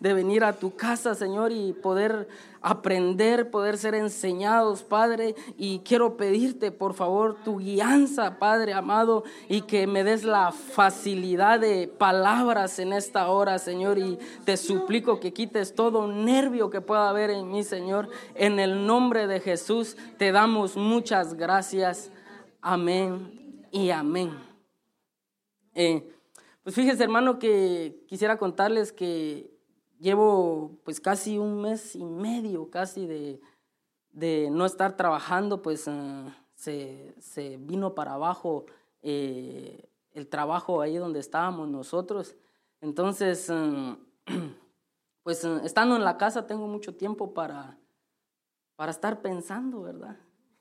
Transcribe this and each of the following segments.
de venir a tu casa, Señor, y poder aprender, poder ser enseñados, Padre. Y quiero pedirte, por favor, tu guianza, Padre amado, y que me des la facilidad de palabras en esta hora, Señor. Y te suplico que quites todo nervio que pueda haber en mí, Señor. En el nombre de Jesús te damos muchas gracias. Amén y amén. Eh, pues fíjese, hermano, que quisiera contarles que llevo pues casi un mes y medio casi de, no estar trabajando, pues eh, se, se, vino para abajo eh, el trabajo ahí donde estábamos nosotros. Entonces, eh, pues estando en la casa tengo mucho tiempo para, para estar pensando, ¿verdad?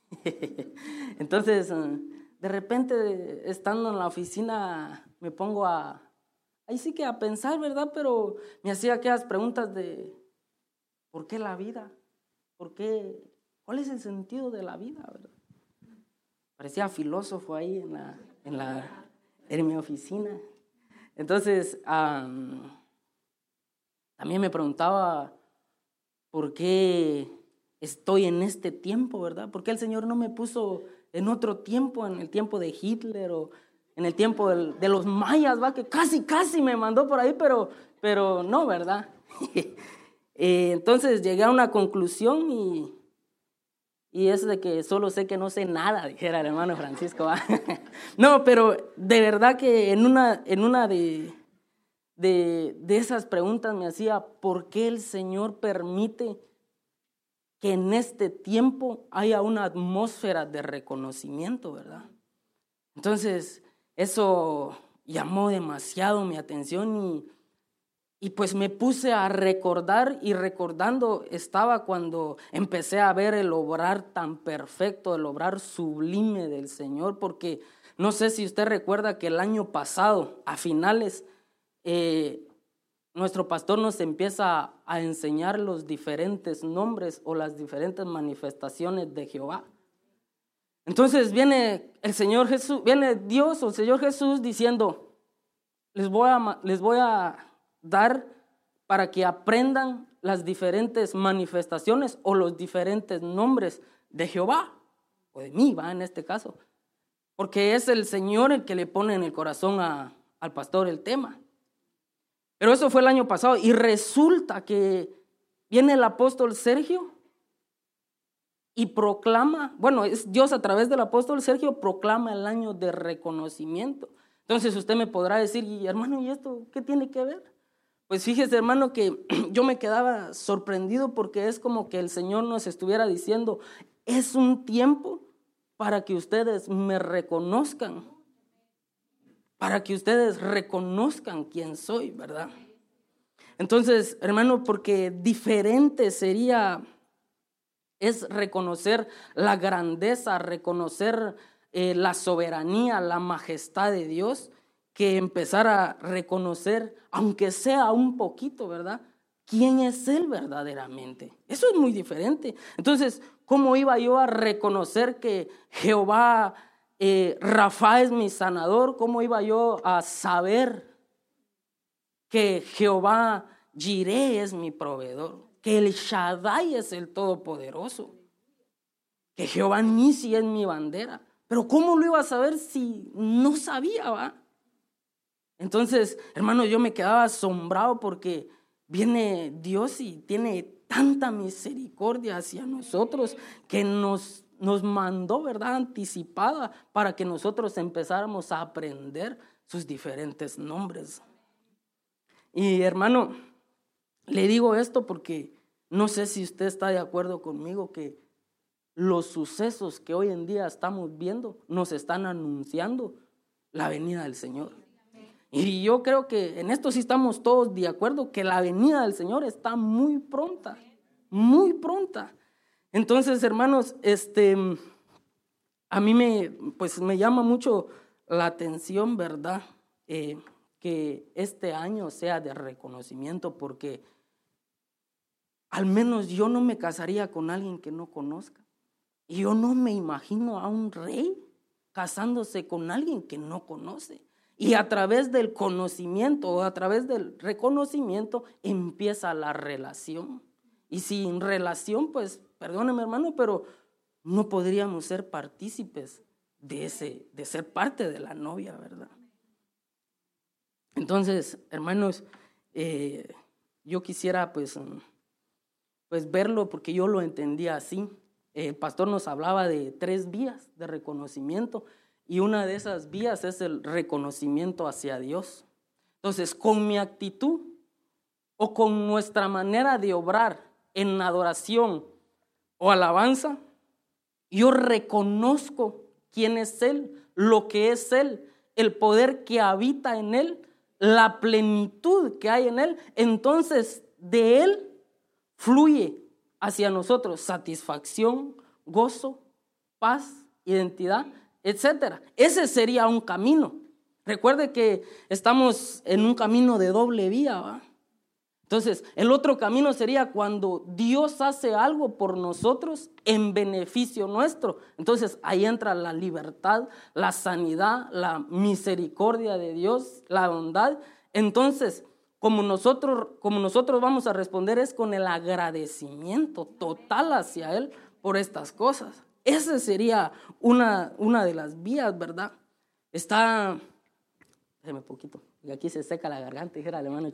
Entonces, de repente, estando en la oficina, me pongo a, ahí sí que a pensar, ¿verdad? Pero me hacía aquellas preguntas de, ¿por qué la vida? ¿Por qué? ¿Cuál es el sentido de la vida, verdad? Parecía filósofo ahí en, la, en, la, en mi oficina. Entonces, también me preguntaba, ¿por qué estoy en este tiempo, verdad? ¿Por qué el Señor no me puso en otro tiempo, en el tiempo de Hitler o en el tiempo de los mayas, va, que casi, casi me mandó por ahí, pero, pero no, ¿verdad? Eh, entonces llegué a una conclusión y, y es de que solo sé que no sé nada, dijera el hermano Francisco. no, pero de verdad que en una, en una de, de, de esas preguntas me hacía, ¿por qué el Señor permite que en este tiempo haya una atmósfera de reconocimiento, ¿verdad? Entonces, eso llamó demasiado mi atención y, y pues me puse a recordar y recordando estaba cuando empecé a ver el obrar tan perfecto, el obrar sublime del Señor, porque no sé si usted recuerda que el año pasado, a finales, eh, nuestro pastor nos empieza a enseñar los diferentes nombres o las diferentes manifestaciones de Jehová. Entonces viene el Señor Jesús, viene Dios o el Señor Jesús diciendo, les voy a, les voy a dar para que aprendan las diferentes manifestaciones o los diferentes nombres de Jehová, o de mí, va en este caso, porque es el Señor el que le pone en el corazón al pastor el tema. Pero eso fue el año pasado y resulta que viene el apóstol Sergio y proclama, bueno, es Dios a través del apóstol Sergio proclama el año de reconocimiento. Entonces usted me podrá decir, y hermano, ¿y esto qué tiene que ver? Pues fíjese, hermano, que yo me quedaba sorprendido porque es como que el Señor nos estuviera diciendo, es un tiempo para que ustedes me reconozcan para que ustedes reconozcan quién soy, ¿verdad? Entonces, hermano, porque diferente sería, es reconocer la grandeza, reconocer eh, la soberanía, la majestad de Dios, que empezar a reconocer, aunque sea un poquito, ¿verdad? ¿Quién es Él verdaderamente? Eso es muy diferente. Entonces, ¿cómo iba yo a reconocer que Jehová eh, Rafa es mi sanador, ¿cómo iba yo a saber que Jehová Jireh es mi proveedor? Que el Shaddai es el Todopoderoso. Que Jehová Nisi es mi bandera. Pero ¿cómo lo iba a saber si no sabía, va? Entonces, hermano, yo me quedaba asombrado porque viene Dios y tiene tanta misericordia hacia nosotros que nos nos mandó, ¿verdad? Anticipada para que nosotros empezáramos a aprender sus diferentes nombres. Y hermano, le digo esto porque no sé si usted está de acuerdo conmigo que los sucesos que hoy en día estamos viendo nos están anunciando la venida del Señor. Y yo creo que en esto sí estamos todos de acuerdo, que la venida del Señor está muy pronta, muy pronta. Entonces, hermanos, este, a mí me, pues me llama mucho la atención, ¿verdad? Eh, que este año sea de reconocimiento porque al menos yo no me casaría con alguien que no conozca. Y yo no me imagino a un rey casándose con alguien que no conoce. Y a través del conocimiento o a través del reconocimiento empieza la relación. Y sin relación, pues, perdóneme hermano, pero no podríamos ser partícipes de, ese, de ser parte de la novia, ¿verdad? Entonces, hermanos, eh, yo quisiera pues, pues verlo porque yo lo entendía así. El pastor nos hablaba de tres vías de reconocimiento y una de esas vías es el reconocimiento hacia Dios. Entonces, con mi actitud o con nuestra manera de obrar en adoración o alabanza, yo reconozco quién es Él, lo que es Él, el poder que habita en Él, la plenitud que hay en Él. Entonces, de Él fluye hacia nosotros satisfacción, gozo, paz, identidad, etc. Ese sería un camino. Recuerde que estamos en un camino de doble vía. Entonces, el otro camino sería cuando Dios hace algo por nosotros en beneficio nuestro. Entonces, ahí entra la libertad, la sanidad, la misericordia de Dios, la bondad. Entonces, como nosotros, como nosotros vamos a responder es con el agradecimiento total hacia Él por estas cosas. Esa sería una, una de las vías, ¿verdad? Está, déjeme poquito, y aquí se seca la garganta, dijera el hermano.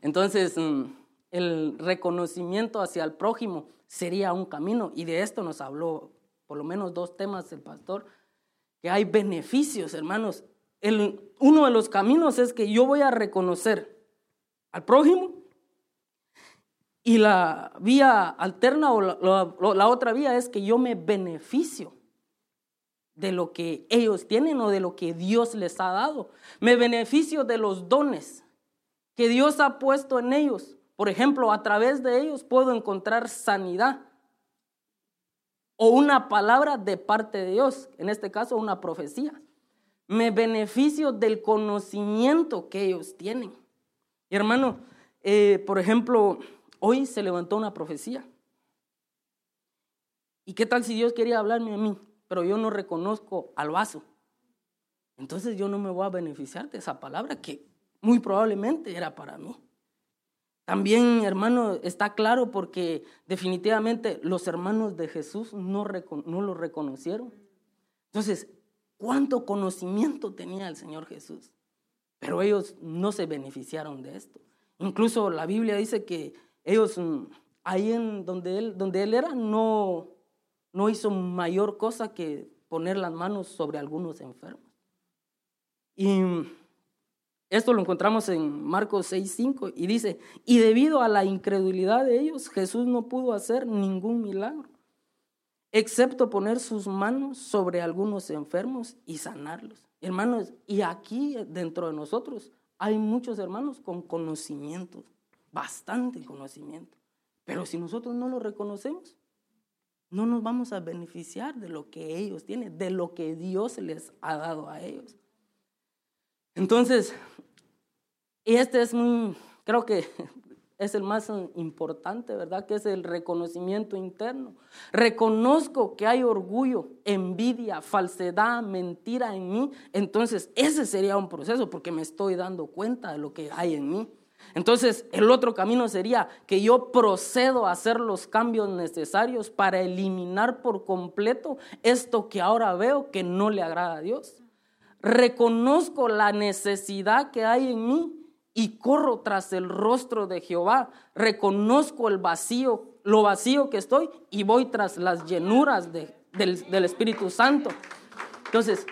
Entonces, mm, el reconocimiento hacia el prójimo sería un camino y de esto nos habló por lo menos dos temas el pastor, que hay beneficios, hermanos. El, uno de los caminos es que yo voy a reconocer al prójimo y la vía alterna o la otra vía es que yo me beneficio de lo que ellos tienen o de lo que Dios les ha dado. Me beneficio de los dones que Dios ha puesto en ellos. Por ejemplo, a través de ellos puedo encontrar sanidad o una palabra de parte de Dios, en este caso una profecía. Me beneficio del conocimiento que ellos tienen. Y hermano, eh, por ejemplo, hoy se levantó una profecía. ¿Y qué tal si Dios quería hablarme a mí, pero yo no reconozco al vaso? Entonces yo no me voy a beneficiar de esa palabra que muy probablemente era para mí. También, hermano, está claro porque definitivamente los hermanos de Jesús no, lo reconocieron. Entonces, ¿cuánto conocimiento tenía el Señor Jesús? Pero ellos no se beneficiaron de esto. Incluso la Biblia dice que ellos, mm, ahí en donde él, donde él era, no, no hizo mayor cosa que poner las manos sobre algunos enfermos. Y esto lo encontramos en Marcos 6:5 y dice, y debido a la incredulidad de ellos, Jesús no pudo hacer ningún milagro, excepto poner sus manos sobre algunos enfermos y sanarlos. Hermanos, y aquí dentro de nosotros hay muchos hermanos con conocimiento, bastante conocimiento, pero si nosotros no lo reconocemos, no nos vamos a beneficiar de lo que ellos tienen, de lo que Dios les ha dado a ellos. Entonces, y este es muy, creo que es el más importante, ¿verdad? Que es el reconocimiento interno. Reconozco que hay orgullo, envidia, falsedad, mentira en mí. Entonces, ese sería un proceso porque me estoy dando cuenta de lo que hay en mí. Entonces, el otro camino sería que yo procedo a hacer los cambios necesarios para eliminar por completo esto que ahora veo que no le agrada a Dios reconozco la necesidad que hay en mí y corro tras el rostro de Jehová. Reconozco el vacío, lo vacío que estoy y voy tras las llenuras del, Espíritu Santo. Entonces,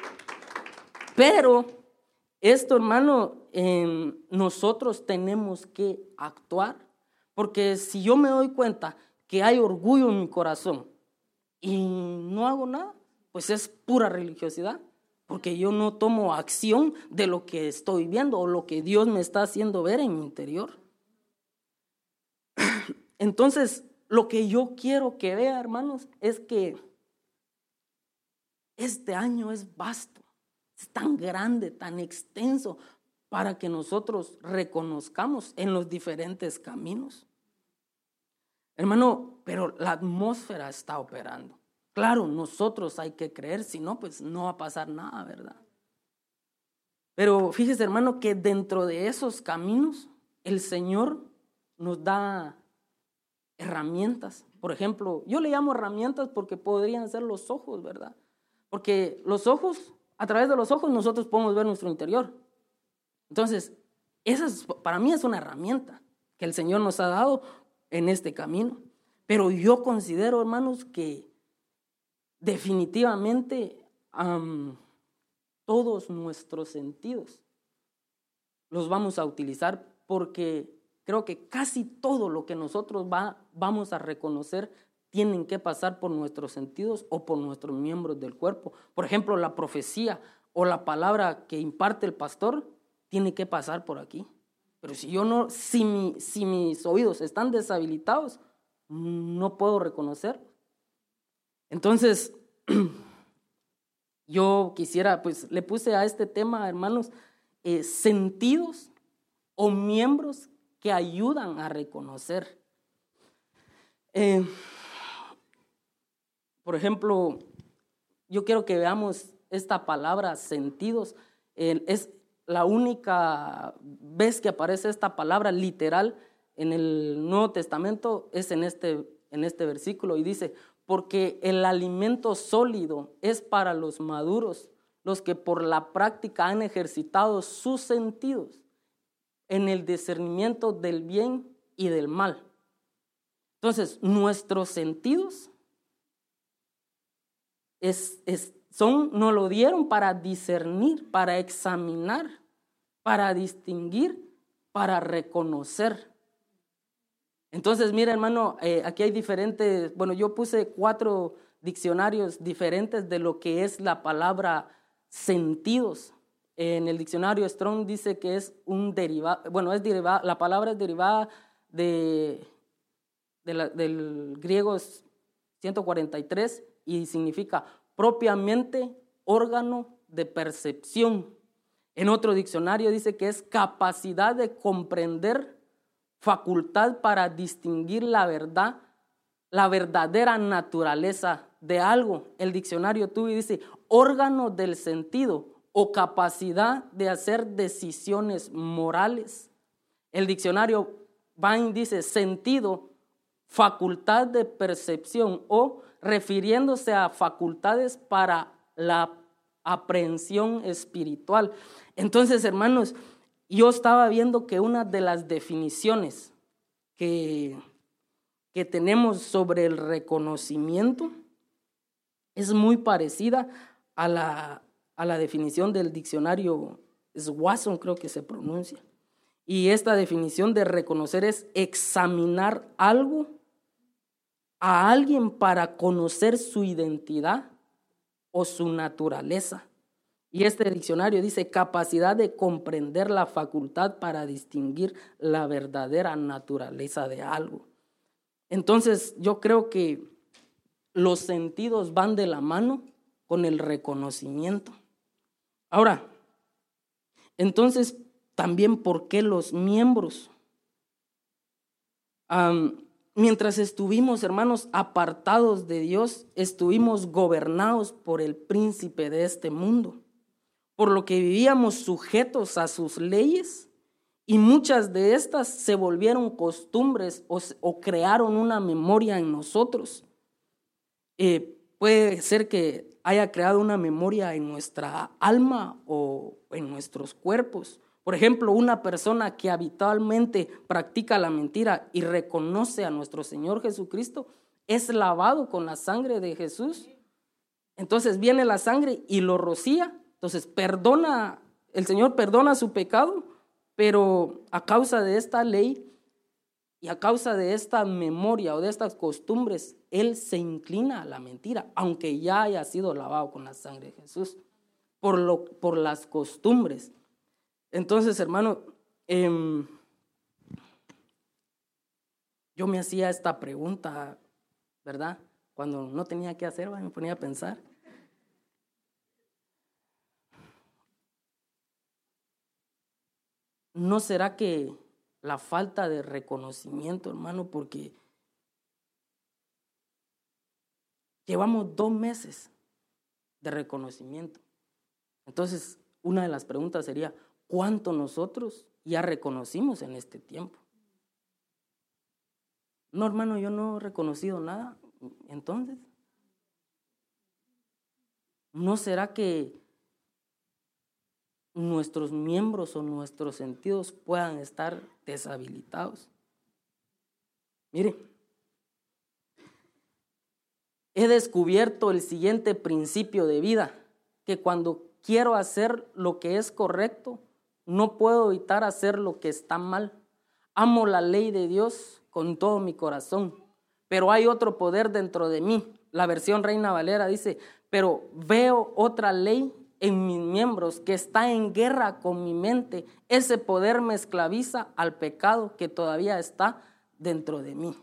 pero esto, hermano, nosotros tenemos que actuar, porque si yo me doy cuenta que hay orgullo en mi corazón y no hago nada, pues es pura religiosidad porque yo no tomo acción de lo que estoy viendo o lo que Dios me está haciendo ver en mi interior. Entonces, lo que yo quiero que vea, hermanos, es que este año es vasto, es tan grande, tan extenso, para que nosotros reconozcamos en los diferentes caminos. Hermano, pero la atmósfera está operando. Claro, nosotros hay que creer, si no, pues no va a pasar nada, ¿verdad? Pero fíjese, hermano, que dentro de esos caminos el Señor nos da herramientas. Por ejemplo, yo le llamo herramientas porque podrían ser los ojos, ¿verdad? Porque los ojos, a través de los ojos nosotros podemos ver nuestro interior. Entonces, esa para mí es una herramienta que el Señor nos ha dado en este camino. Pero yo considero, hermanos, que definitivamente todos nuestros sentidos los vamos a utilizar porque creo que casi todo lo que nosotros va, vamos a reconocer tienen que pasar por nuestros sentidos o por nuestros miembros del cuerpo. Por ejemplo, la profecía o la palabra que imparte el pastor tiene que pasar por aquí. Pero si yo no, si mis oídos están deshabilitados, no puedo reconocer. Entonces, yo quisiera, pues le puse a este tema, hermanos, eh, sentidos o miembros que ayudan a reconocer. Eh, por ejemplo, yo quiero que veamos esta palabra sentidos. es la única vez que aparece esta palabra literal en el Nuevo Testamento es en este, en este versículo y dice, porque el alimento sólido es para los maduros, los que por la práctica han ejercitado sus sentidos en el discernimiento del bien y del mal. Entonces, nuestros sentidos son, nos lo dieron para discernir, para examinar, para distinguir, para reconocer. Entonces, mira hermano, eh, aquí hay diferentes, bueno, yo puse cuatro diccionarios diferentes de lo que es la palabra sentidos. En el diccionario Strong dice que es un derivado, bueno, es derivada, la palabra es derivada de, del griego 143 y significa propiamente órgano de percepción. En otro diccionario dice que es capacidad de comprender, facultad para distinguir la verdad, la verdadera naturaleza de algo. El diccionario tuve dice órgano del sentido o capacidad de hacer decisiones morales. El diccionario Bain dice sentido, facultad de percepción o refiriéndose a facultades para la aprehensión espiritual. Entonces, hermanos, yo estaba viendo que una de las definiciones que, que tenemos sobre el reconocimiento es muy parecida a la, a la definición del diccionario Swasson, creo que se pronuncia. Y esta definición de reconocer es examinar algo a alguien para conocer su identidad o su naturaleza. Y este diccionario dice capacidad de comprender la facultad para distinguir la verdadera naturaleza de algo. Entonces yo creo que los sentidos van de la mano con el reconocimiento. Ahora, entonces, también por qué los miembros. mientras estuvimos, hermanos, apartados de Dios, estuvimos gobernados por el príncipe de este mundo, por lo que vivíamos sujetos a sus leyes y muchas de estas se volvieron costumbres o, crearon una memoria en nosotros. Eh, puede ser que haya creado una memoria en nuestra alma o en nuestros cuerpos. Por ejemplo, una persona que habitualmente practica la mentira y reconoce a nuestro Señor Jesucristo es lavado con la sangre de Jesús. Entonces viene la sangre y lo rocía. Entonces perdona, el Señor perdona su pecado, pero a causa de esta ley y a causa de esta memoria o de estas costumbres, él se inclina a la mentira, aunque ya haya sido lavado con la sangre de Jesús, por, lo, por las costumbres. Entonces, hermano, em, yo me hacía esta pregunta, ¿verdad? Cuando no tenía que hacer, me ponía a pensar. ¿No será que la falta de reconocimiento, hermano, porque Llevamos dos meses de reconocimiento. Entonces, una de las preguntas sería, ¿cuánto nosotros ya reconocimos en este tiempo? No, hermano, yo no he reconocido nada. Entonces, ¿no será que nuestros miembros o nuestros sentidos puedan estar deshabilitados? Mire, he descubierto el siguiente principio de vida, que cuando quiero hacer lo que es correcto, no puedo evitar hacer lo que está mal. Amo la ley de Dios con todo mi corazón, pero hay otro poder dentro de mí. La versión Reina Valera dice, pero veo otra ley en mis miembros que está en guerra con mi mente. Ese poder me esclaviza al pecado que todavía está dentro de mí.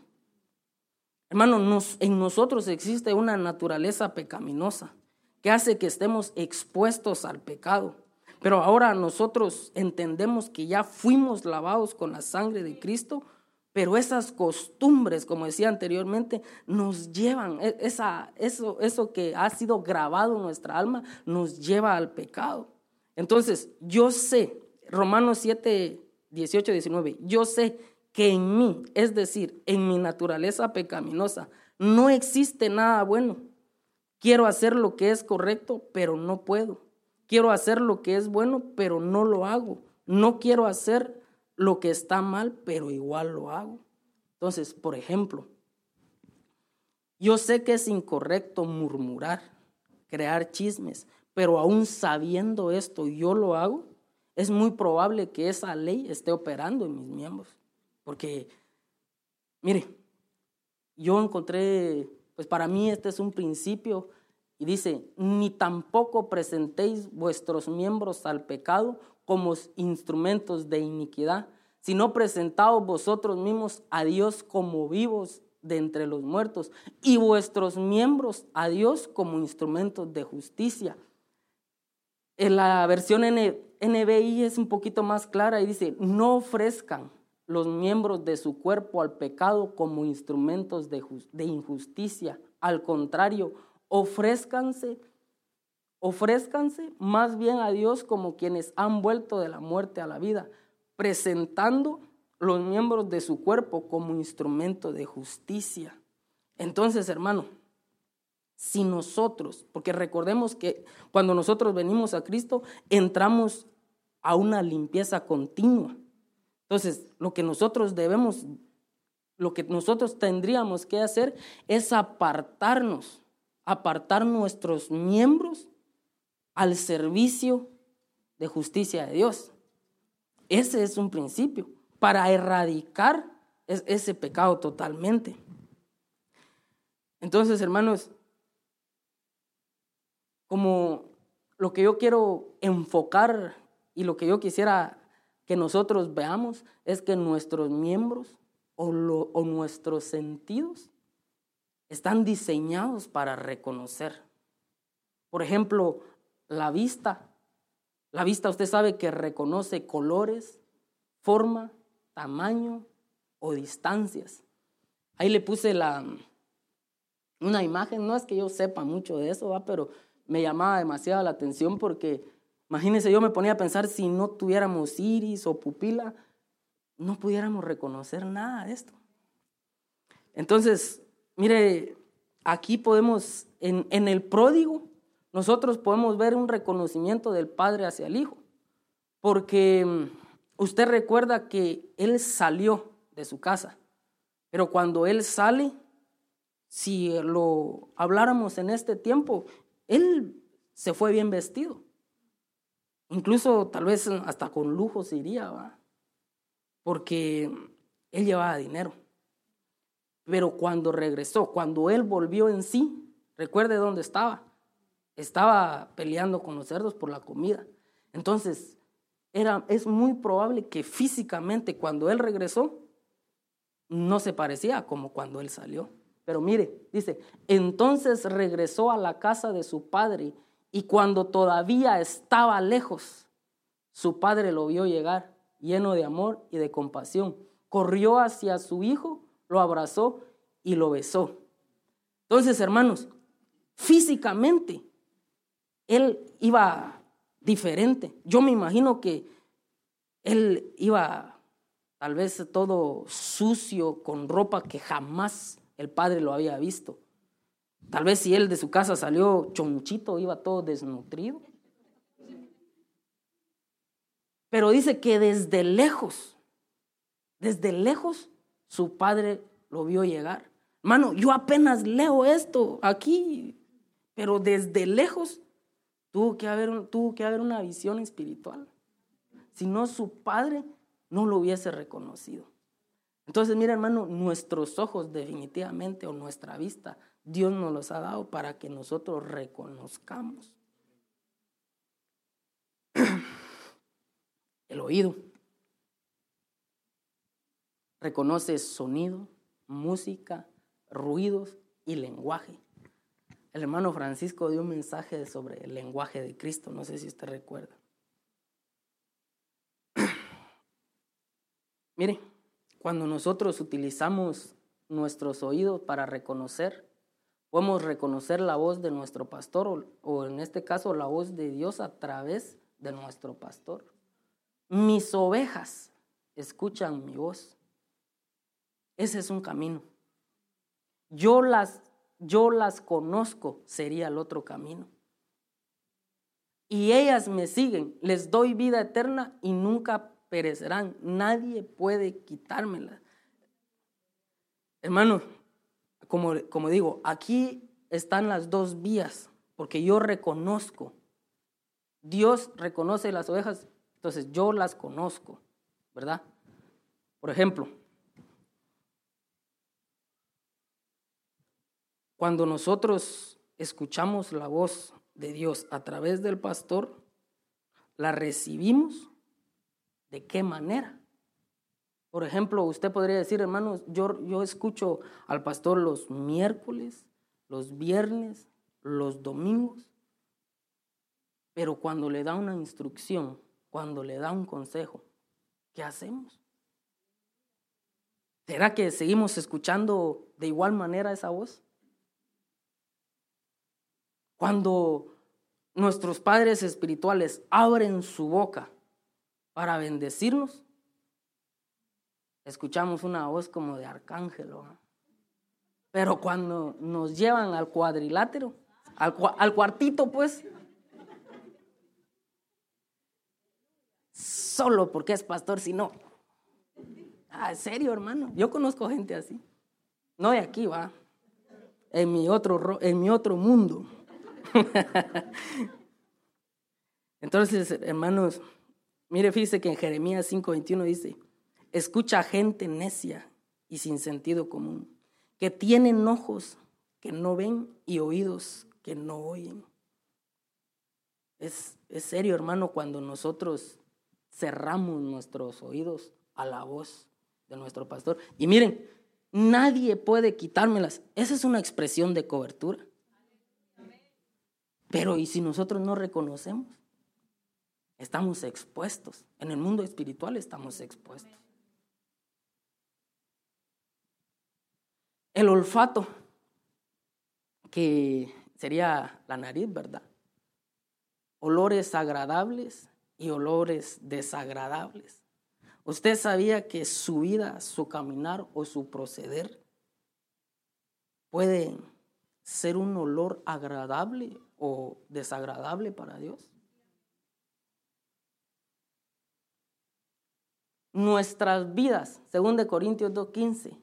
Hermano, en nosotros existe una naturaleza pecaminosa que hace que estemos expuestos al pecado. Pero ahora nosotros entendemos que ya fuimos lavados con la sangre de Cristo, pero esas costumbres, como decía anteriormente, nos llevan, e, esa, eso, eso que ha sido grabado en nuestra alma, nos lleva al pecado. Entonces, yo sé, Romanos 7, 18, 19, yo sé que en mí, es decir, en mi naturaleza pecaminosa, no existe nada bueno. Quiero hacer lo que es correcto, pero no puedo. Quiero hacer lo que es bueno, pero no lo hago. No quiero hacer lo que está mal, pero igual lo hago. Entonces, por ejemplo, yo sé que es incorrecto murmurar, crear chismes, pero aún sabiendo esto yo lo hago, es muy probable que esa ley esté operando en mis miembros. Porque, mire, yo encontré, pues para mí este es un principio y dice, ni tampoco presentéis vuestros miembros al pecado como instrumentos de iniquidad, sino presentaos vosotros mismos a Dios como vivos de entre los muertos y vuestros miembros a Dios como instrumentos de justicia. En la versión NBI es un poquito más clara y dice, no ofrezcan los miembros de su cuerpo al pecado como instrumentos de, injusticia. Al contrario, ofrézcanse, ofrézcanse más bien a Dios como quienes han vuelto de la muerte a la vida, presentando los miembros de su cuerpo como instrumento de justicia. Entonces, hermano, si nosotros, porque recordemos que cuando nosotros venimos a Cristo, entramos a una limpieza continua. Entonces, lo que nosotros debemos, lo que nosotros tendríamos que hacer es apartarnos, apartar nuestros miembros al servicio de justicia de Dios. Ese es un principio para erradicar ese pecado totalmente. Entonces, hermanos, como lo que yo quiero enfocar y lo que yo quisiera que nosotros veamos es que nuestros miembros o, nuestros sentidos están diseñados para reconocer. Por ejemplo, la vista. La vista usted sabe que reconoce colores, forma, tamaño o distancias. Ahí le puse la, una imagen, no es que yo sepa mucho de eso, pero me llamaba demasiado la atención porque Imagínense, yo me ponía a pensar si no tuviéramos iris o pupila, no pudiéramos reconocer nada de esto. Entonces, mire, aquí podemos, en, en el pródigo, nosotros podemos ver un reconocimiento del Padre hacia el Hijo, porque mm, usted recuerda que Él salió de su casa, pero cuando Él sale, si lo habláramos en este tiempo, Él se fue bien vestido. Incluso tal vez hasta con lujo se iría, ¿va? porque él llevaba dinero. Pero cuando regresó, cuando él volvió en sí, recuerde dónde estaba. Estaba peleando con los cerdos por la comida. Entonces, era, es muy probable que físicamente cuando él regresó, no se parecía como cuando él salió. Pero mire, dice, entonces regresó a la casa de su padre y cuando todavía estaba lejos, su padre lo vio llegar, lleno de amor y de compasión. Corrió hacia su hijo, lo abrazó y lo besó. Entonces, hermanos, físicamente, él iba diferente. Yo me imagino que él iba tal vez todo sucio, con ropa que jamás el padre lo había visto. Tal vez si él de su casa salió chonchito, iba todo desnutrido. Pero dice que desde lejos, desde lejos, su padre lo vio llegar. Mano, yo apenas leo esto aquí, pero desde lejos tuvo que haber, tuvo que haber una visión espiritual. Si no, su padre no lo hubiese reconocido. Entonces, mira hermano, nuestros ojos definitivamente o nuestra vista, Dios nos los ha dado para que nosotros reconozcamos. El oído reconoce sonido, música, ruidos y lenguaje. El hermano Francisco dio un mensaje sobre el lenguaje de Cristo, no sé si usted recuerda. Mire, cuando nosotros utilizamos nuestros oídos para reconocer, podemos reconocer la voz de nuestro pastor o, o, en este caso la voz de Dios a través de nuestro pastor. Mis ovejas escuchan mi voz. Ese es un camino. Yo las, yo las conozco, sería el otro camino. Y ellas me siguen, les doy vida eterna y nunca perecerán. Nadie puede quitármela. Hermano, como, como digo, aquí están las dos vías, porque yo reconozco. Dios reconoce las ovejas, entonces yo las conozco, ¿verdad? Por ejemplo, Cuando nosotros escuchamos la voz de Dios a través del pastor, la recibimos de qué manera. Por ejemplo, usted podría decir, hermanos, yo, yo escucho al pastor los miércoles, los viernes, los domingos, pero cuando le da una instrucción, cuando le da un consejo, ¿qué hacemos? ¿Será que seguimos escuchando de igual manera esa voz? Cuando nuestros padres espirituales abren su boca para bendecirnos, escuchamos una voz como de arcángel. Pero cuando nos llevan al cuadrilátero, al, cuartito, pues, solo porque es pastor, si no. Ah, en serio, hermano. Yo conozco gente así. No de aquí, va. En mi otro, en mi otro mundo. Entonces, hermanos, mire, fíjese que en Jeremías 5:21 dice, escucha gente necia y sin sentido común, que tienen ojos que no ven y oídos que no oyen. Es, es serio, hermano, cuando nosotros cerramos nuestros oídos a la voz de nuestro pastor. Y miren, nadie puede quitármelas. Esa es una expresión de cobertura. Pero ¿y si nosotros no reconocemos? Estamos expuestos. En el mundo espiritual estamos expuestos. El olfato, que sería la nariz, ¿verdad? Olores agradables y olores desagradables. ¿Usted sabía que su vida, su caminar o su proceder puede ser un olor agradable o desagradable para Dios. Nuestras vidas, según de Corintios 2.15,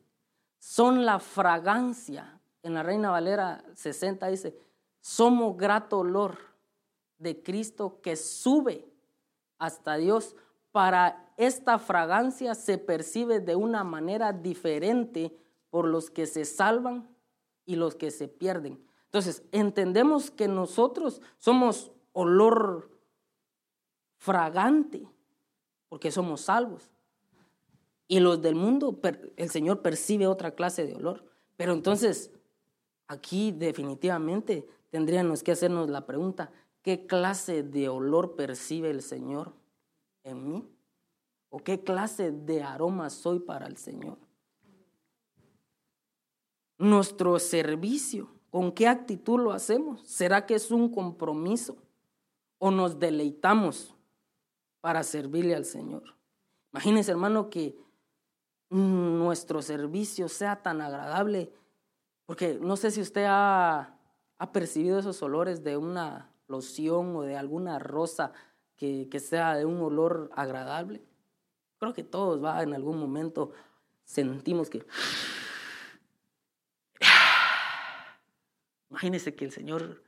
son la fragancia. En la Reina Valera 60 dice, somos grato olor de Cristo que sube hasta Dios. Para esta fragancia se percibe de una manera diferente por los que se salvan y los que se pierden. Entonces, entendemos que nosotros somos olor fragante, porque somos salvos. Y los del mundo, el Señor percibe otra clase de olor. Pero entonces, aquí definitivamente tendríamos que hacernos la pregunta, ¿qué clase de olor percibe el Señor en mí? ¿O qué clase de aroma soy para el Señor? Nuestro servicio ¿Con qué actitud lo hacemos? ¿Será que es un compromiso o nos deleitamos para servirle al Señor? Imagínense, hermano, que nuestro servicio sea tan agradable, porque no sé si usted ha, percibido esos olores de una loción o de alguna rosa que, que sea de un olor agradable. Creo que todos va en algún momento sentimos que Imagínese que el Señor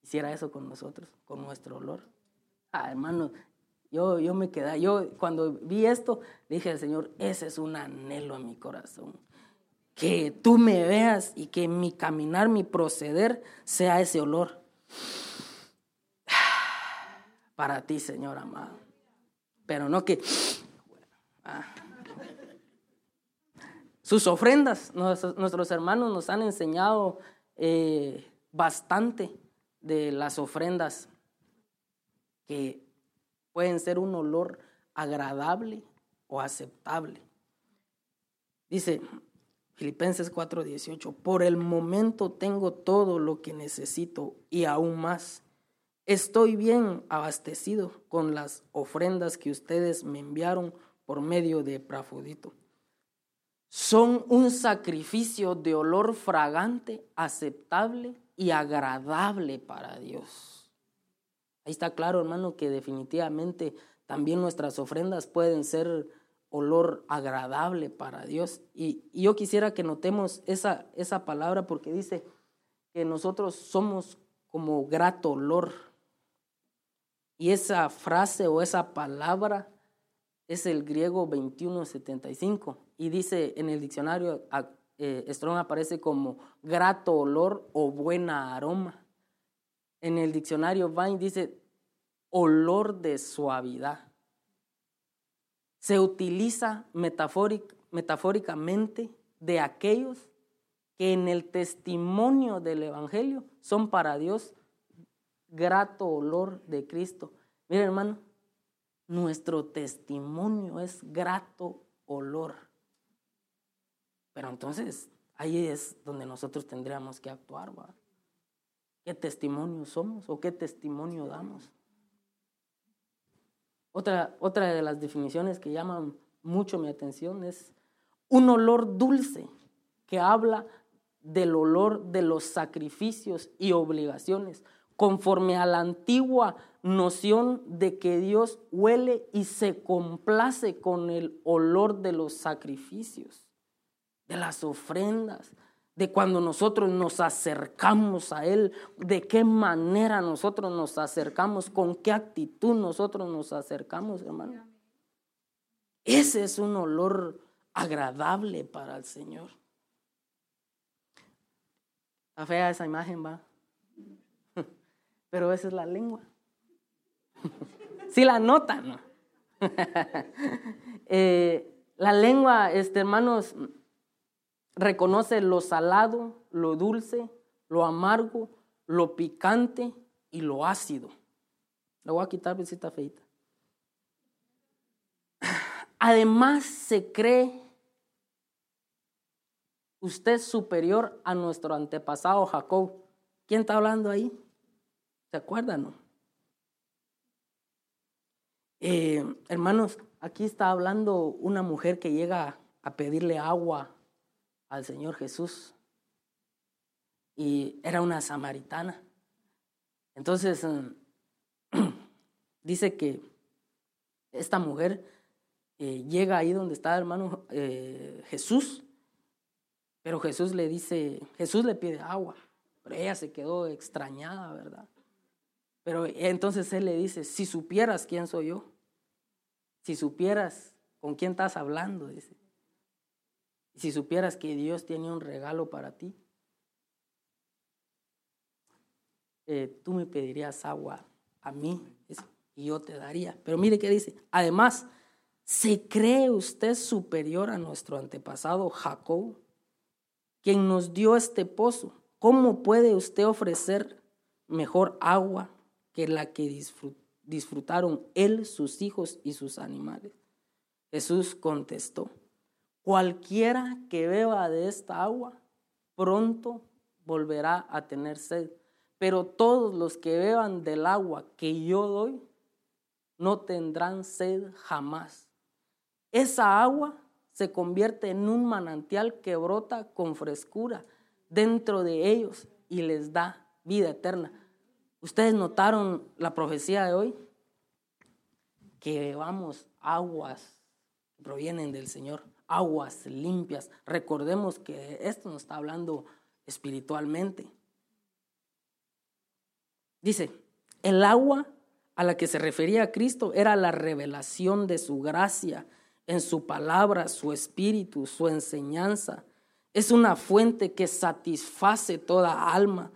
hiciera eso con nosotros, con nuestro olor. Ah, hermano, yo, yo me quedé, yo cuando vi esto, dije al Señor, ese es un anhelo en mi corazón. Que tú me veas y que mi caminar, mi proceder sea ese olor. Para ti, Señor amado. Pero no que... Ah. Sus ofrendas, nuestros hermanos nos han enseñado eh, bastante de las ofrendas que pueden ser un olor agradable o aceptable. Dice Filipenses 4:18, por el momento tengo todo lo que necesito y aún más. Estoy bien abastecido con las ofrendas que ustedes me enviaron por medio de Prafudito son un sacrificio de olor fragante, aceptable y agradable para Dios. Ahí está claro, hermano, que definitivamente también nuestras ofrendas pueden ser olor agradable para Dios. Y, yo quisiera que notemos esa, esa palabra porque dice que nosotros somos como grato olor. Y esa frase o esa palabra es el griego 2175 y dice en el diccionario, eh, Strong aparece como grato olor o buena aroma. En el diccionario Vine dice olor de suavidad. Se utiliza metafóricamente de aquellos que en el testimonio del Evangelio son para Dios grato olor de Cristo. Mira hermano, nuestro testimonio es grato olor. Pero entonces ahí es donde nosotros tendríamos que actuar. ¿Qué testimonio somos o qué testimonio damos? Otra, otra de las definiciones que llaman mucho mi atención es un olor dulce que habla del olor de los sacrificios y obligaciones, conforme a la antigua noción de que Dios huele y se complace con el olor de los sacrificios de las ofrendas, de cuando nosotros nos acercamos a Él, de qué manera nosotros nos acercamos, con qué actitud nosotros nos acercamos, hermano. Ese es un olor agradable para el Señor. Está fea esa imagen, va. Pero esa es la lengua. Si la notan, eh, la lengua, este, hermanos, reconoce lo salado, lo dulce, lo amargo, lo picante y lo ácido. Le voy a quitar visita feita. Además se cree usted superior a nuestro antepasado Jacob. ¿Quién está hablando ahí? ¿Se acuerdan? No? Eh, hermanos, aquí está hablando una mujer que llega a pedirle agua al Señor Jesús. Y era una samaritana. Entonces, em, dice que esta mujer eh, llega ahí donde está hermano eh, Jesús, pero Jesús le dice, Jesús le pide agua, pero ella se quedó extrañada, ¿verdad? Pero entonces él le dice, si supieras quién soy yo, si supieras con quién estás hablando, dice, si supieras que Dios tiene un regalo para ti, eh, tú me pedirías agua a mí y yo te daría. Pero mire qué dice. Además, ¿se cree usted superior a nuestro antepasado Jacob, quien nos dio este pozo? ¿Cómo puede usted ofrecer mejor agua que la que disfrutaron él, sus hijos y sus animales? Jesús contestó. Cualquiera que beba de esta agua pronto volverá a tener sed. Pero todos los que beban del agua que yo doy, no tendrán sed jamás. Esa agua se convierte en un manantial que brota con frescura dentro de ellos y les da vida eterna. ¿Ustedes notaron la profecía de hoy? Que bebamos aguas que provienen del Señor, aguas limpias. Recordemos que esto nos está hablando espiritualmente. Dice, el agua a la que se refería Cristo era la revelación de su gracia en su palabra, su espíritu, su enseñanza. Es una fuente que satisface toda alma.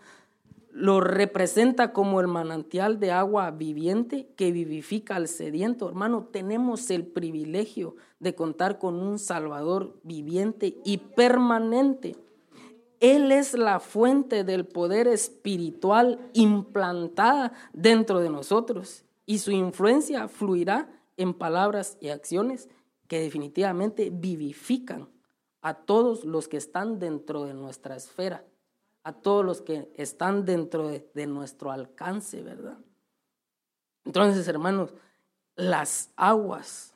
Lo representa como el manantial de agua viviente que vivifica al sediento. Hermano, tenemos el privilegio de contar con un Salvador viviente y permanente él es la fuente del poder espiritual implantada dentro de nosotros y su influencia fluirá en palabras y acciones que definitivamente vivifican a todos los que están dentro de nuestra esfera, a todos los que están dentro de, nuestro alcance, ¿verdad? Entonces, hermanos, las aguas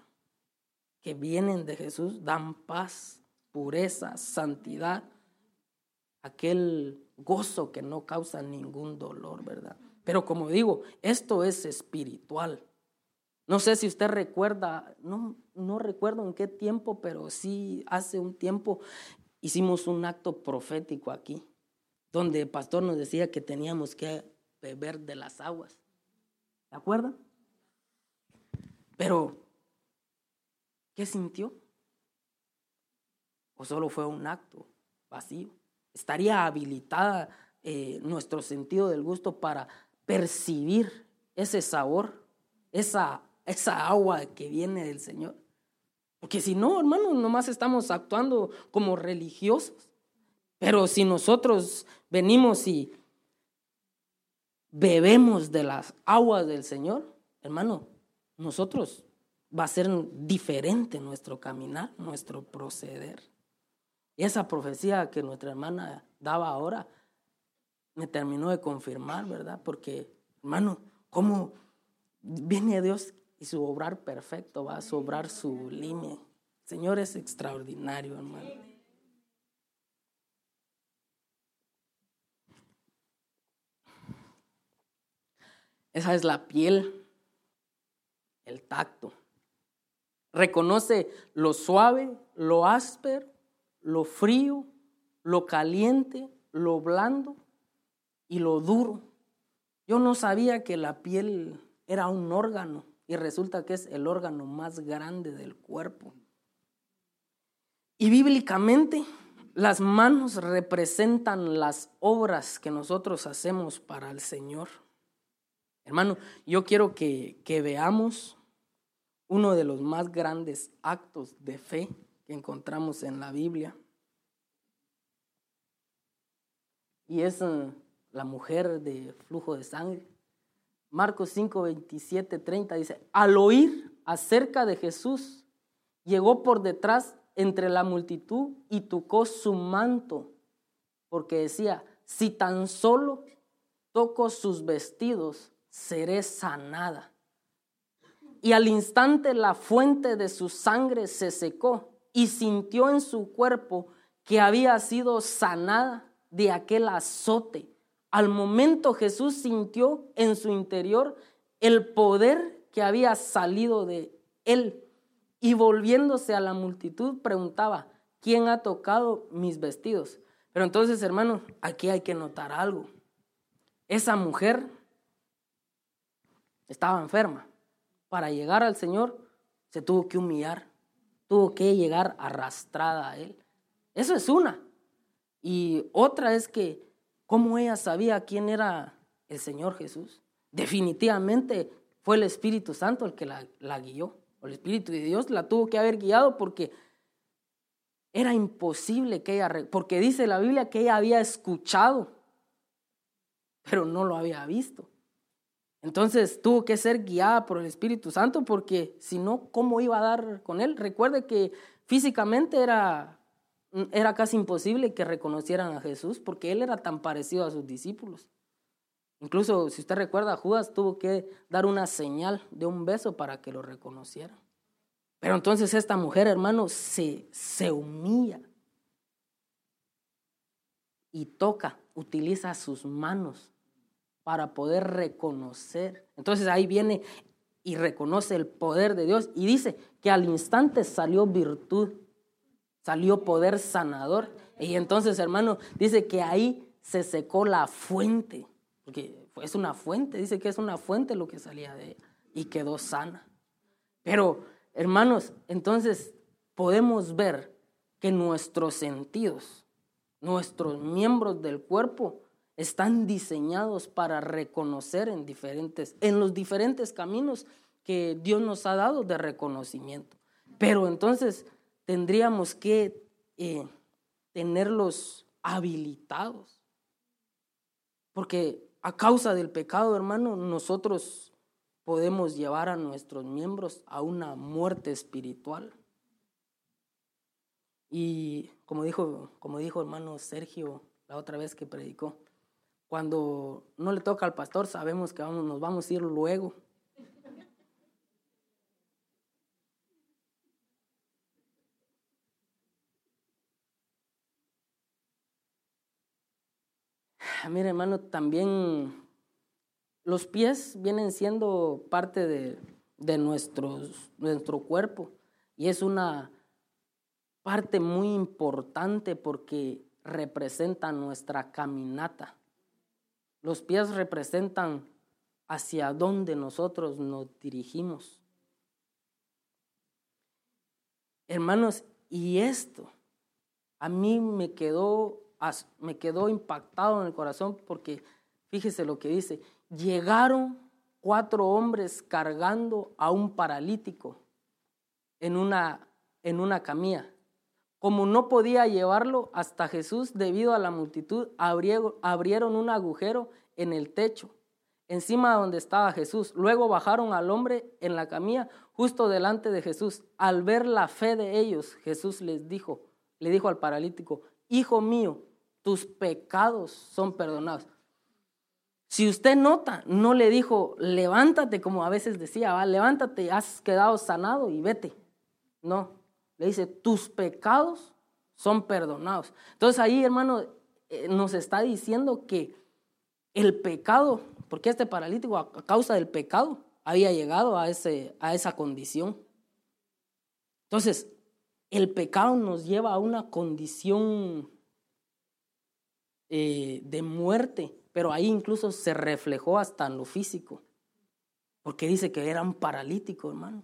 que vienen de Jesús dan paz, pureza, santidad, aquel gozo que no causa ningún dolor, ¿verdad? Pero como digo, esto es espiritual. No sé si usted recuerda, no, no recuerdo en qué tiempo, pero sí hace un tiempo hicimos un acto profético aquí, donde el pastor nos decía que teníamos que beber de las aguas. ¿De acuerdo? Pero, ¿qué sintió? ¿O solo fue un acto vacío? estaría habilitada eh, nuestro sentido del gusto para percibir ese sabor, esa, esa agua que viene del Señor. Porque si no, hermano, nomás estamos actuando como religiosos. Pero si nosotros venimos y bebemos de las aguas del Señor, hermano, nosotros va a ser diferente nuestro caminar, nuestro proceder. Y esa profecía que nuestra hermana daba ahora me terminó de confirmar, ¿verdad? Porque, hermano, ¿cómo viene Dios y su obrar perfecto va a sobrar sublime? Señor es extraordinario, hermano. Esa es la piel, el tacto. Reconoce lo suave, lo áspero lo frío, lo caliente, lo blando y lo duro. Yo no sabía que la piel era un órgano y resulta que es el órgano más grande del cuerpo. Y bíblicamente las manos representan las obras que nosotros hacemos para el Señor. Hermano, yo quiero que, que veamos uno de los más grandes actos de fe que encontramos en la Biblia. Y es eh, la mujer de flujo de sangre. Marcos 5, 27, 30 dice, al oír acerca de Jesús, llegó por detrás entre la multitud y tocó su manto, porque decía, si tan solo toco sus vestidos, seré sanada. Y al instante la fuente de su sangre se secó y sintió en su cuerpo que había sido sanada de aquel azote. Al momento Jesús sintió en su interior el poder que había salido de él y volviéndose a la multitud preguntaba, ¿quién ha tocado mis vestidos? Pero entonces, hermano, aquí hay que notar algo. Esa mujer estaba enferma. Para llegar al Señor se tuvo que humillar tuvo que llegar arrastrada a él. Eso es una. Y otra es que, ¿cómo ella sabía quién era el Señor Jesús? Definitivamente fue el Espíritu Santo el que la, guió. el Espíritu de Dios la tuvo que haber guiado porque era imposible que ella, porque dice la Biblia que ella había escuchado, pero no lo había visto. Entonces tuvo que ser guiada por el Espíritu Santo porque si no, ¿cómo iba a dar con él? Recuerde que físicamente era era casi imposible que reconocieran a Jesús porque él era tan parecido a sus discípulos. Incluso, si usted recuerda, Judas tuvo que dar una señal de un beso para que lo reconocieran. Pero entonces esta mujer, hermano, se, se humilla y toca, utiliza sus manos para poder reconocer. Entonces ahí viene y reconoce el poder de Dios y dice que al instante salió virtud, salió poder sanador. Y entonces, hermano, dice que ahí se secó la fuente, porque es una fuente, dice que es una fuente lo que salía de ella y quedó sana. Pero, hermanos, entonces podemos ver que nuestros sentidos, nuestros miembros del cuerpo, están diseñados para reconocer en diferentes, en los diferentes caminos que Dios nos ha dado de reconocimiento. Pero entonces tendríamos que eh, tenerlos habilitados. Porque a causa del pecado, hermano, nosotros podemos llevar a nuestros miembros a una muerte espiritual. Y como dijo, como dijo hermano Sergio la otra vez que predicó, cuando no le toca al pastor, sabemos que vamos, nos vamos a ir luego. Mire, hermano, también los pies vienen siendo parte de, de nuestros, nuestro cuerpo y es una parte muy importante porque representa nuestra caminata. Los pies representan hacia dónde nosotros nos dirigimos. Hermanos, y esto a mí me quedó, me quedó impactado en el corazón porque fíjese lo que dice, llegaron cuatro hombres cargando a un paralítico en una, en una camilla. Como no podía llevarlo hasta Jesús debido a la multitud, abrieron un agujero en el techo, encima de donde estaba Jesús. Luego bajaron al hombre en la camilla justo delante de Jesús. Al ver la fe de ellos, Jesús les dijo, le dijo al paralítico, Hijo mío, tus pecados son perdonados. Si usted nota, no le dijo, levántate, como a veces decía, levántate, has quedado sanado y vete. No, le dice, tus pecados son perdonados. Entonces ahí, hermano, eh, nos está diciendo que el pecado, porque este paralítico a causa del pecado había llegado a, ese, a esa condición. Entonces, el pecado nos lleva a una condición eh, de muerte, pero ahí incluso se reflejó hasta en lo físico, porque dice que era un paralítico, hermano.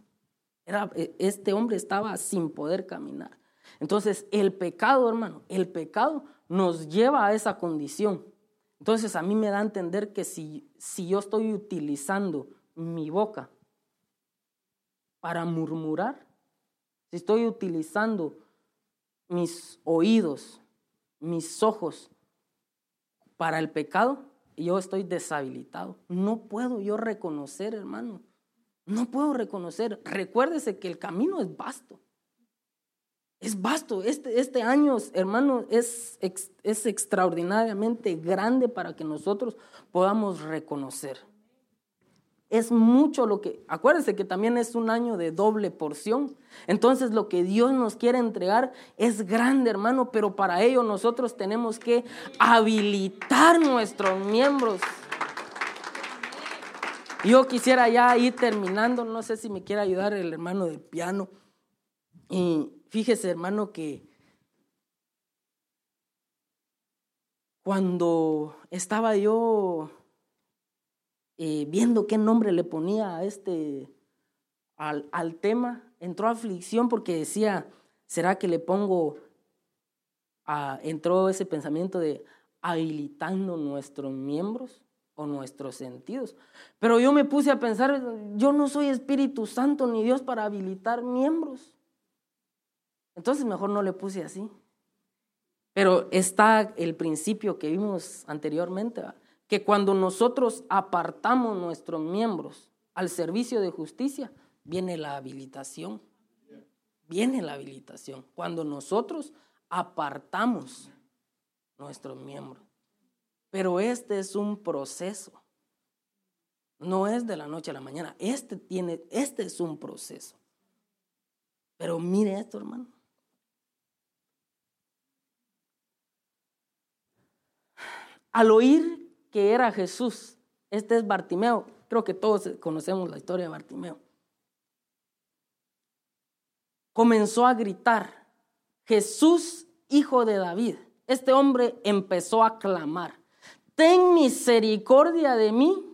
E, este hombre estaba sin poder caminar. Entonces, el pecado, hermano, el pecado nos lleva a esa condición. Entonces, a mí me da a entender que si, si yo estoy utilizando mi boca para murmurar, si estoy utilizando mis oídos, mis ojos para el pecado, yo estoy deshabilitado. No puedo yo reconocer, hermano, no puedo reconocer. Recuérdese que el camino es vasto. Es vasto. Este, este año, hermano, es, es extraordinariamente grande para que nosotros podamos reconocer. Es mucho lo que, acuérdese que también es un año de doble porción. Entonces lo que Dios nos quiere entregar es grande, hermano, pero para ello nosotros tenemos que habilitar nuestros miembros. Yo quisiera ya ir terminando, no sé si me quiere ayudar el hermano del piano. Y fíjese, hermano, que cuando estaba yo eh, viendo qué nombre le ponía a este, al, al tema, entró aflicción porque decía, ¿será que le pongo, a, entró ese pensamiento de habilitando nuestros miembros? Nuestros sentidos. Pero yo me puse a pensar, yo no soy Espíritu Santo ni Dios para habilitar miembros. Entonces mejor no le puse así. Pero está el principio que vimos anteriormente, que cuando nosotros apartamos nuestros miembros al servicio de justicia, viene la habilitación. Viene la habilitación. Cuando nosotros apartamos nuestros miembros. Pero este es un proceso. No es de la noche a la mañana. Este tiene, este es un proceso. Pero mire esto, hermano. Al oír que era Jesús, este es Bartimeo, creo que todos conocemos la historia de Bartimeo, comenzó a gritar, Jesús, hijo de David. Este hombre empezó a clamar, ten misericordia de mí.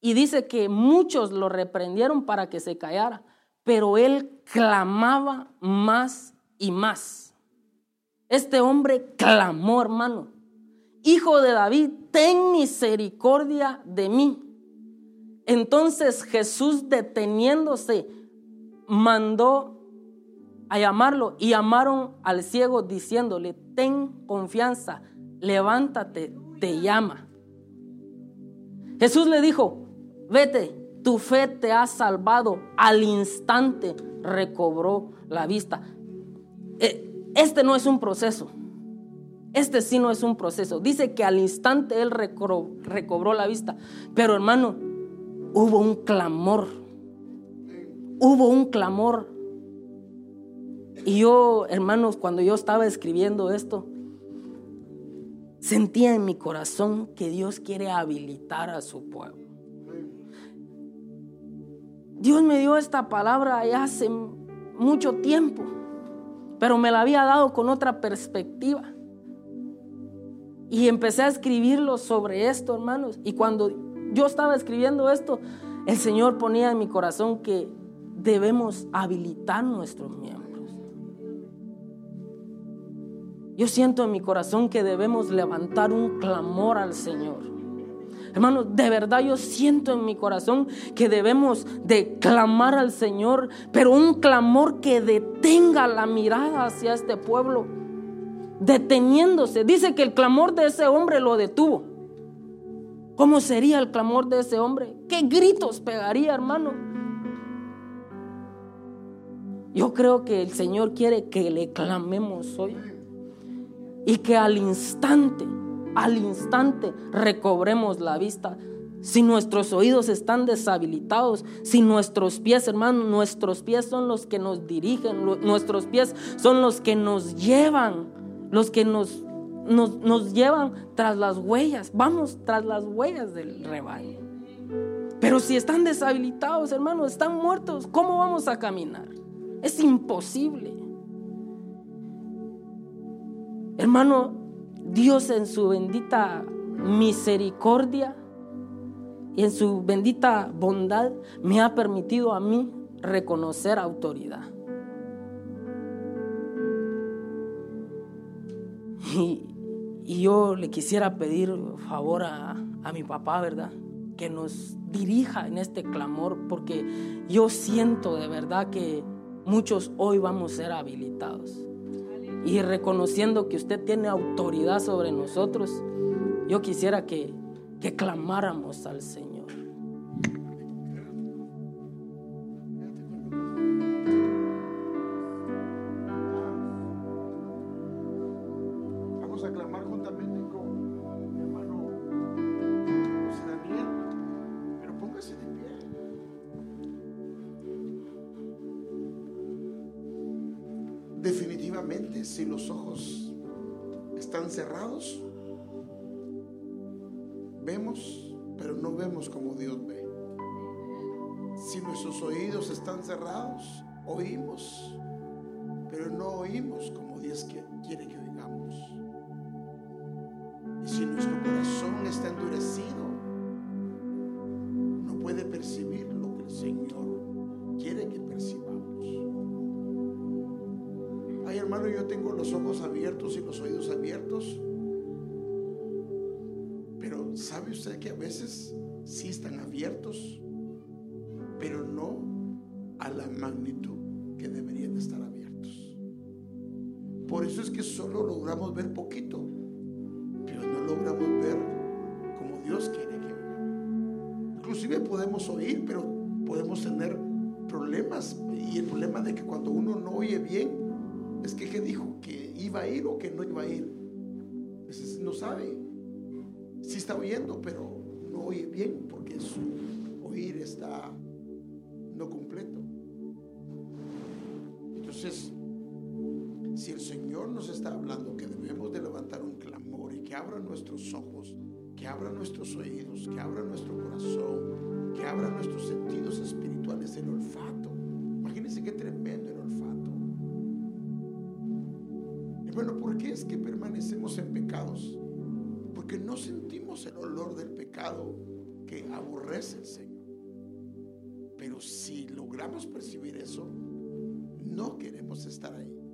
Y dice que muchos lo reprendieron para que se callara, pero él clamaba más y más. Este hombre clamó, hermano, Hijo de David, ten misericordia de mí. Entonces Jesús deteniéndose, mandó a llamarlo y llamaron al ciego diciéndole, ten confianza, levántate, te llama. Jesús le dijo, vete, tu fe te ha salvado. Al instante recobró la vista. Eh, este no es un proceso. Este sí no es un proceso. Dice que al instante él recobró, la vista. Pero hermano, hubo un clamor. Hubo un clamor. Y yo, hermanos, cuando yo estaba escribiendo esto, sentía en mi corazón que Dios quiere habilitar a su pueblo. Dios me dio esta palabra ya hace mucho tiempo, pero me la había dado con otra perspectiva. Y empecé a escribirlo sobre esto, hermanos. Y cuando yo estaba escribiendo esto, el Señor ponía en mi corazón que debemos habilitar nuestros miembros. Yo siento en mi corazón que debemos levantar un clamor al Señor. Hermanos, de verdad yo siento en mi corazón que debemos de clamar al Señor, pero un clamor que detenga la mirada hacia este pueblo deteniéndose. Dice que el clamor de ese hombre lo detuvo. ¿Cómo sería el clamor de ese hombre? ¿Qué gritos pegaría, hermano? Yo creo que el Señor quiere que le clamemos hoy. Y que al instante, al instante recobremos la vista. Si nuestros oídos están deshabilitados, si nuestros pies, hermano, nuestros pies son los que nos dirigen, nuestros pies son los que nos llevan los que nos, nos, llevan tras las huellas, vamos tras las huellas del rebaño. Pero si están deshabilitados, hermanos, están muertos, ¿cómo vamos a caminar? Es imposible. Hermano, Dios en su bendita misericordia y en su bendita bondad me ha permitido a mí reconocer autoridad. Y, yo le quisiera pedir favor a, a mi papá, ¿verdad? Que nos dirija en este clamor, porque yo siento de verdad que muchos hoy vamos a ser habilitados. Y reconociendo que usted tiene autoridad sobre nosotros, yo quisiera que, que clamáramos al Señor. Pero no vemos como Dios ve. Si nuestros oídos están cerrados, oímos, pero no oímos como Dios quiere que oigamos. Y si nuestro corazón está endurecido, Pero ¿sabe usted que a veces sí están abiertos, pero no a la magnitud que deberían estar abiertos? Por eso es que solo logramos ver poquito, pero no logramos ver como Dios quiere que veamos. Inclusive podemos oír, pero podemos tener problemas. Y el problema de que cuando uno no oye bien, es que ¿qué dijo? Que iba a ir o que no iba a ir. no sabe. Está oyendo, pero no oye bien porque su oír está no completo. Entonces, si el Señor nos está hablando que debemos de levantar un clamor y que abra nuestros ojos, que abra nuestros oídos, que abra nuestro corazón, que abra nuestros sentidos espirituales, el olfato. Imagínense qué tremendo el olfato. Bueno, ¿por qué es que permanecemos en pecados? Porque no sentimos el olor del pecado que aborrece el Señor. Pero si logramos percibir eso, no queremos estar ahí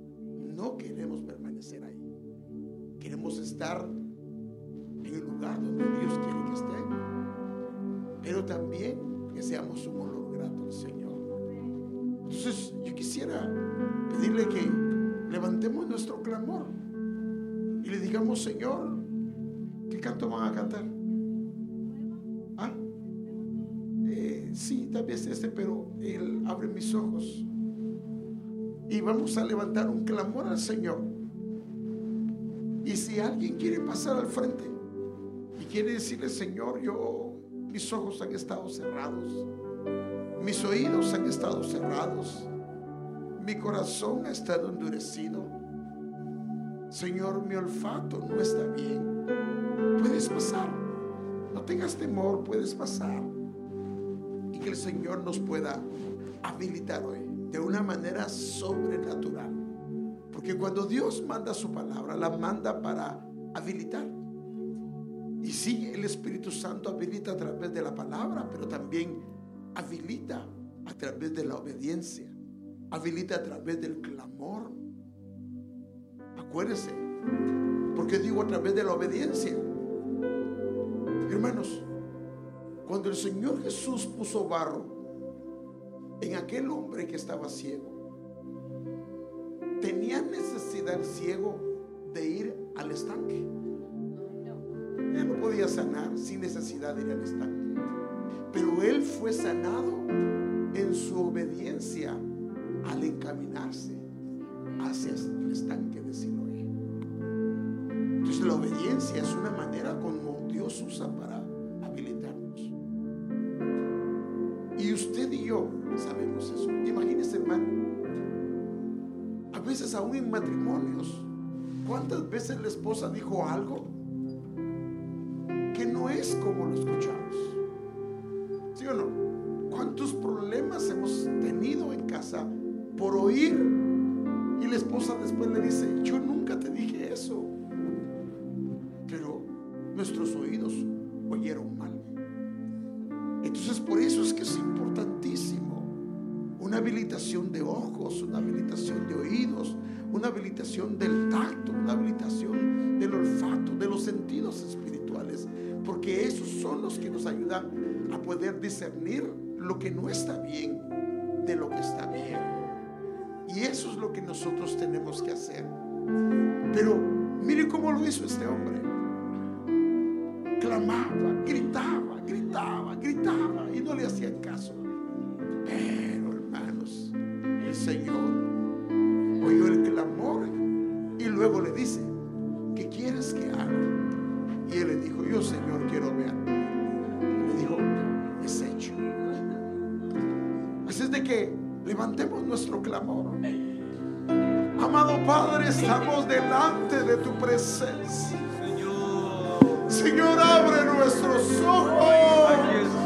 no queremos permanecer ahí. Queremos estar en el lugar donde Dios quiere que esté. Pero también que seamos un olor grato al Señor. Entonces yo quisiera pedirle que levantemos nuestro clamor y le digamos, Señor, ¿qué canto van a cantar? ¿Ah? Eh, sí, tal vez este, pero Él abre mis ojos y vamos a levantar un clamor al Señor. Y si alguien quiere pasar al frente y quiere decirle, Señor, yo, mis ojos han estado cerrados, mis oídos han estado cerrados, mi corazón ha estado endurecido. Señor, mi olfato no está bien. Puedes pasar. No tengas temor, puedes pasar. Y que el Señor nos pueda habilitar hoy de una manera sobrenatural. Porque cuando Dios manda su palabra, la manda para habilitar. Y sí, el Espíritu Santo habilita a través de la palabra, pero también habilita a través de la obediencia, habilita a través del clamor. Acuérdese, porque digo a través de la obediencia. Hermanos, cuando el Señor Jesús puso barro en aquel hombre que estaba ciego. Tenía necesidad el ciego de ir al estanque. Él no podía sanar sin necesidad de ir al estanque. Pero él fue sanado en su obediencia al encaminarse hacia el estanque de Siloé. Entonces la obediencia es una manera como Dios usa para habilitarnos. Y usted y yo sabemos eso. Imagínese, hermano. A veces aún en matrimonios, ¿cuántas veces la esposa dijo algo que no es como lo escuchamos? ¿Sí o no? ¿Cuántos problemas hemos tenido en casa por oír? Y la esposa después le dice, yo nunca te dije eso. Nuestros oídos oyeron mal. Entonces por eso es que es importantísimo una habilitación de ojos, una habilitación de oídos, una habilitación del tacto, una habilitación del olfato, de los sentidos espirituales, porque esos son los que nos ayudan a poder discernir lo que no está bien de lo que está bien. Y eso es lo que nosotros tenemos que hacer. Pero mire cómo lo hizo este hombre. Clamaba, gritaba, gritaba, gritaba y no le hacían caso. Señor oyó el clamor y luego le dice, ¿qué quieres que haga? Y él le dijo, yo Señor quiero ver. Le dijo, es hecho. Así es de que levantemos nuestro clamor. Amado Padre, estamos delante de tu presencia. Señor, abre nuestros ojos.